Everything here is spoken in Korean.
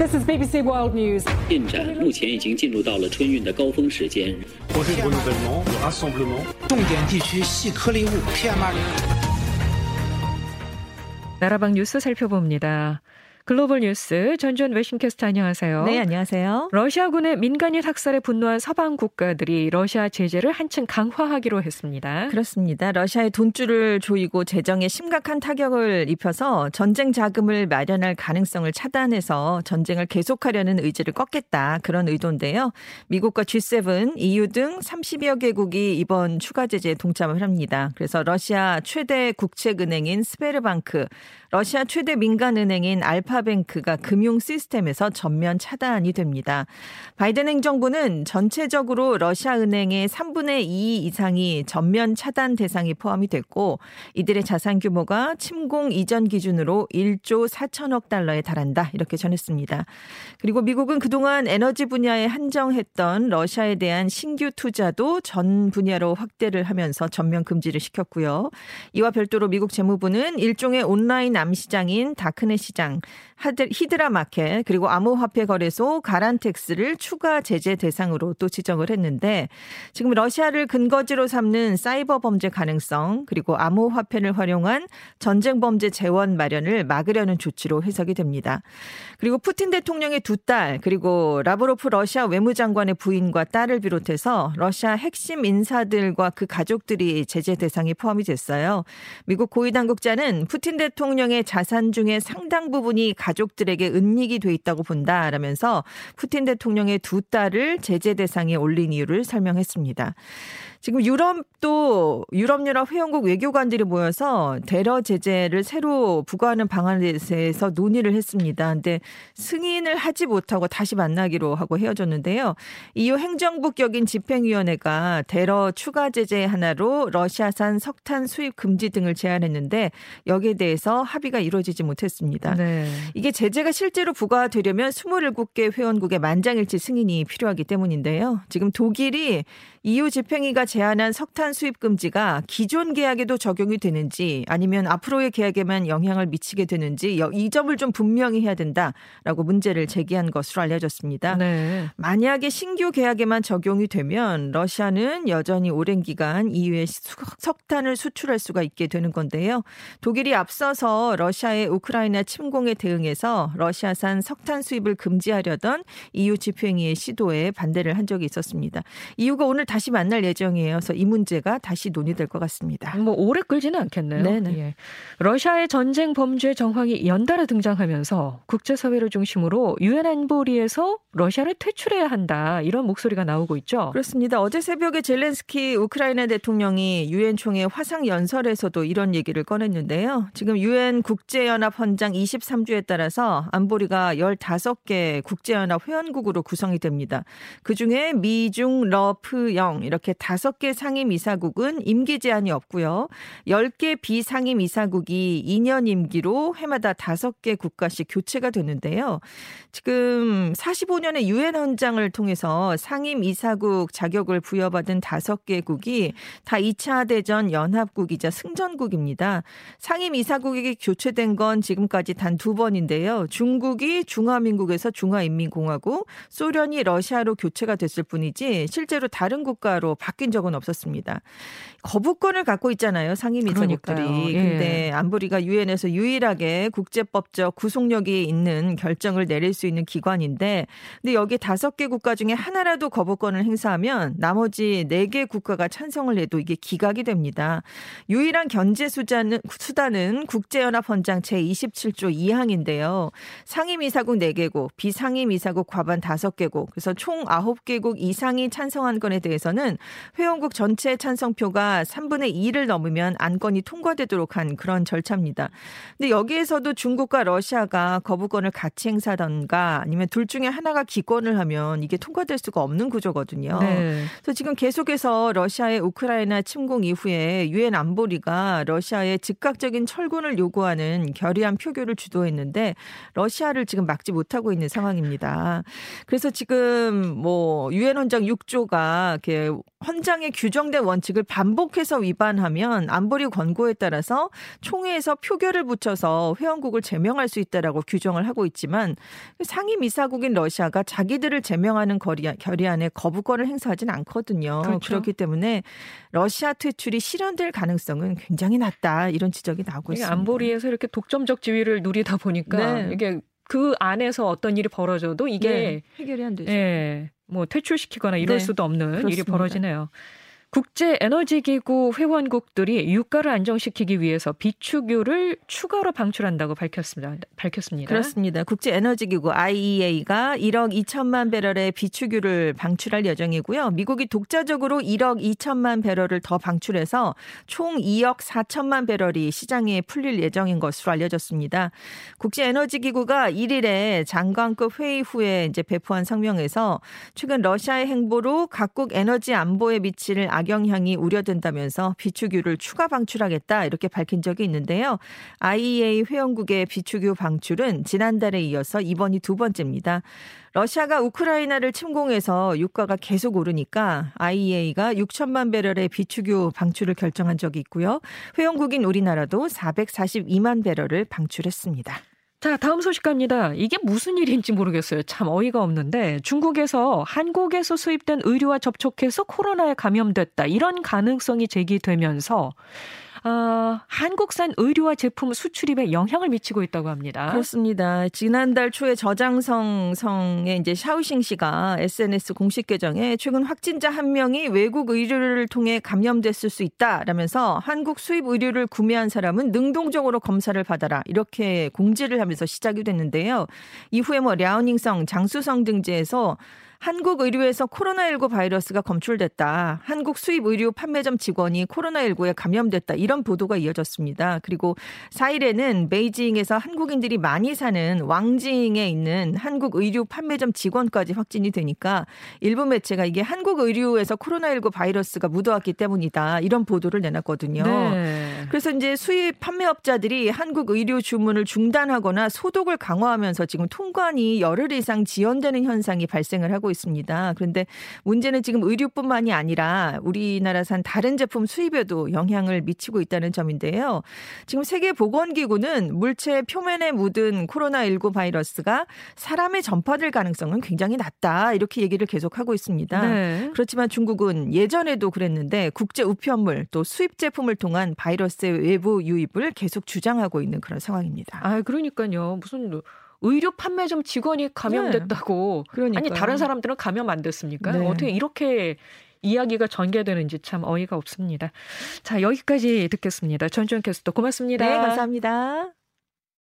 This is BBC World News. 进展目前已经进入到了春运的高峰时间。 projet de renouvellement, de rassemblement. 重点地区细颗粒物 PM2.5。 나라방 뉴스 살펴봅니다. 글로벌 뉴스 전준 외신캐스터 안녕하세요. 네, 안녕하세요. 러시아군의 민간인 학살에 분노한 서방 국가들이 러시아 제재를 한층 강화하기로 했습니다. 그렇습니다. 러시아의 돈줄을 조이고 재정에 심각한 타격을 입혀서 전쟁 자금을 마련할 가능성을 차단해서 전쟁을 계속하려는 의지를 꺾겠다. 그런 의도인데요. 미국과 G7, EU 등 30여 개국이 이번 추가 제재에 동참을 합니다. 그래서 러시아 최대 국책은행인 스베르방크, 러시아 최대 민간은행인 알파뱅크가 금융 시스템에서 전면 차단이 됩니다. 바이든 행정부는 전체적으로 러시아 은행의 3분의 2 이상이 전면 차단 대상이 포함이 됐고 이들의 자산 규모가 침공 이전 기준으로 1조 4천억 달러에 달한다 이렇게 전했습니다. 그리고 미국은 그동안 에너지 분야에 한정했던 러시아에 대한 신규 투자도 전 분야로 확대를 하면서 전면 금지를 시켰고요. 이와 별도로 미국 재무부는 일종의 온라인 암시장인 다크넷 시장, 히드라 마켓 그리고 암호화폐 거래소 가란텍스를 추가 제재 대상으로 또 지정을 했는데 지금 러시아를 근거지로 삼는 사이버 범죄 가능성 그리고 암호화폐를 활용한 전쟁 범죄 재원 마련을 막으려는 조치로 해석이 됩니다. 그리고 푸틴 대통령의 두 딸 그리고 라브로프 러시아 외무장관의 부인과 딸을 비롯해서 러시아 핵심 인사들과 그 가족들이 제재 대상이 포함이 됐어요. 미국 고위 당국자는 푸틴 대통령 의 자산 중에 상당 부분이 가족들에게 은닉이 돼 있다고 본다라면서 푸틴 대통령의 두 딸을 제재 대상에 올린 이유를 설명했습니다. 지금 유럽도 유럽 연합 회원국 외교관들이 모여서 대러 제재를 새로 부과하는 방안에 대해서 논의를 했습니다. 근데 승인을 하지 못하고 다시 만나기로 하고 헤어졌는데요. 이후 행정부 격인 집행위원회가 대러 추가 제재 하나로 러시아산 석탄 수입 금지 등을 제안했는데 여기에 대해서 합의가 이루어지지 못했습니다. 네. 이게 제재가 실제로 부과되려면 27개 회원국의 만장일치 승인이 필요하기 때문인데요. 지금 독일이 EU 집행위가 제안한 석탄 수입 금지가 기존 계약에도 적용이 되는지 아니면 앞으로의 계약에만 영향을 미치게 되는지 이 점을 좀 분명히 해야 된다라고 문제를 제기한 것으로 알려졌습니다. 네. 만약에 신규 계약에만 적용이 되면 러시아는 여전히 오랜 기간 EU에 석탄을 수출할 수가 있게 되는 건데요. 독일이 앞서서 러시아의 우크라이나 침공에 대응해서 러시아산 석탄 수입을 금지하려던 EU 집행위의 시도에 반대를 한 적이 있었습니다. EU가 오늘 다시 만날 예정이 에요. 그래서 이 문제가 다시 논의될 것 같습니다. 뭐 오래 끌지는 않겠네요. 네네. 예. 러시아의 전쟁 범죄 정황이 연달아 등장하면서 국제사회를 중심으로 유엔 안보리에서 러시아를 퇴출해야 한다 이런 목소리가 나오고 있죠. 그렇습니다. 어제 새벽에 젤렌스키 우크라이나 대통령이 유엔 총회 화상 연설에서도 이런 얘기를 꺼냈는데요. 지금 유엔 국제연합 헌장 23주에 따라서 안보리가 15개 국제연합 회원국으로 구성이 됩니다. 그 중에 미중러프영 이렇게 5개 상임 이사국은 임기 제한이 없고요. 10개 비상임 이사국이 2년 임기로 해마다 5개 국가씩 교체가 되는데요. 지금 45년의 유엔 헌장을 통해서 상임 이사국 자격을 부여받은 5개국이 다 2차 대전 연합국이자 승전국입니다. 상임 이사국이 교체된 건 지금까지 단 두 번인데요. 중국이 중화민국에서 중화인민공화국, 소련이 러시아로 교체가 됐을 뿐이지 실제로 다른 국가로 바뀐 적은 없었습니다. 거부권을 갖고 있잖아요. 상임 이사국들이. 그러니까요. 예. 근데 안보리가 유엔에서 유일하게 국제법적 구속력이 있는 결정을 내릴 수 있는 기관인데 근데 여기 다섯 개 국가 중에 하나라도 거부권을 행사하면 나머지 네 개 국가가 찬성을 해도 이게 기각이 됩니다. 유일한 견제 수단은, 수단은 국제연합 헌장 제27조 2항인데요. 상임 이사국 4개국, 비상임 이사국 과반 5개국, 그래서 총 9개국 이상이 찬성한 건에 대해서는 회원 국 전체 찬성표가 3분의 2를 넘으면 안건이 통과되도록 한 그런 절차입니다. 근데 여기에서도 중국과 러시아가 거부권을 같이 행사하던가 아니면 둘 중에 하나가 기권을 하면 이게 통과될 수가 없는 구조거든요. 네. 그래서 지금 계속해서 러시아의 우크라이나 침공 이후에 유엔 안보리가 러시아의 즉각적인 철군을 요구하는 결의안 표결을 주도했는데 러시아를 지금 막지 못하고 있는 상황입니다. 그래서 지금 뭐 유엔 헌장 6조가 이렇게 헌장에 규정된 원칙을 반복해서 위반하면 안보리 권고에 따라서 총회에서 표결을 붙여서 회원국을 제명할 수 있다라고 규정을 하고 있지만 상임 이사국인 러시아가 자기들을 제명하는 결의안에 거부권을 행사하진 않거든요. 그렇죠. 그렇기 때문에 러시아 퇴출이 실현될 가능성은 굉장히 낮다 이런 지적이 나오고 있습니다. 안보리에서 이렇게 독점적 지위를 누리다 보니까 네. 이게 그 안에서 어떤 일이 벌어져도 이게 네, 해결이 안 되죠. 예, 뭐 퇴출시키거나 이럴 네, 수도 없는 그렇습니다. 일이 벌어지네요. 국제 에너지 기구 회원국들이 유가를 안정시키기 위해서 비축유를 추가로 방출한다고 밝혔습니다. 밝혔습니다. 그렇습니다. 국제 에너지 기구 IEA가 1억 2천만 배럴의 비축유를 방출할 예정이고요. 미국이 독자적으로 1억 2천만 배럴을 더 방출해서 총 2억 4천만 배럴이 시장에 풀릴 예정인 것으로 알려졌습니다. 국제 에너지 기구가 1일에 장관급 회의 후에 이제 배포한 성명에서 최근 러시아의 행보로 각국 에너지 안보에 미칠 악영향이 우려된다면서 비축유를 추가 방출하겠다 이렇게 밝힌 적이 있는데요. IEA 회원국의 비축유 방출은 지난달에 이어서 이번이 두 번째입니다. 러시아가 우크라이나를 침공해서 유가가 계속 오르니까 IEA가 6천만 배럴의 비축유 방출을 결정한 적이 있고요. 회원국인 우리나라도 442만 배럴을 방출했습니다. 자, 다음 소식 갑니다. 이게 무슨 일인지 모르겠어요. 참 어이가 없는데 중국에서 한국에서 수입된 의류와 접촉해서 코로나에 감염됐다. 이런 가능성이 제기되면서 어, 한국산 의류와 제품 수출입에 영향을 미치고 있다고 합니다. 그렇습니다. 지난달 초에 저장성 성의 이제 샤오싱 씨가 SNS 공식 계정에 최근 확진자 한 명이 외국 의류를 통해 감염됐을 수 있다라면서 한국 수입 의류를 구매한 사람은 능동적으로 검사를 받아라 이렇게 공지를 하면서 시작이 됐는데요. 이후에 뭐 랴오닝성, 장수성 등지에서 한국 의료에서 코로나19 바이러스가 검출됐다. 한국 수입 의료 판매점 직원이 코로나19에 감염됐다. 이런 보도가 이어졌습니다. 그리고 4일에는 베이징에서 한국인들이 많이 사는 왕징에 있는 한국 의료 판매점 직원까지 확진이 되니까 일부 매체가 이게 한국 의료에서 코로나19 바이러스가 묻어왔기 때문이다. 이런 보도를 내놨거든요. 네. 그래서 이제 수입 판매업자들이 한국 의료 주문을 중단하거나 소독을 강화하면서 지금 통관이 열흘 이상 지연되는 현상이 발생을 하고 있습니다. 그런데 문제는 지금 의류뿐만이 아니라 우리나라산 다른 제품 수입에도 영향을 미치고 있다는 점인데요. 지금 세계보건기구는 물체 표면에 묻은 코로나19 바이러스가 사람에 전파될 가능성은 굉장히 낮다. 이렇게 얘기를 계속하고 있습니다. 네. 그렇지만 중국은 예전에도 그랬는데 국제 우편물 또 수입 제품을 통한 바이러스의 외부 유입을 계속 주장하고 있는 그런 상황입니다. 아, 그러니까요. 무슨 의류 판매점 직원이 감염됐다고. 네. 아니 다른 사람들은 감염 안 됐습니까? 네. 어떻게 이렇게 이야기가 전개되는지 참 어이가 없습니다. 자 여기까지 듣겠습니다. 전주현 캐스터 고맙습니다. 네 감사합니다.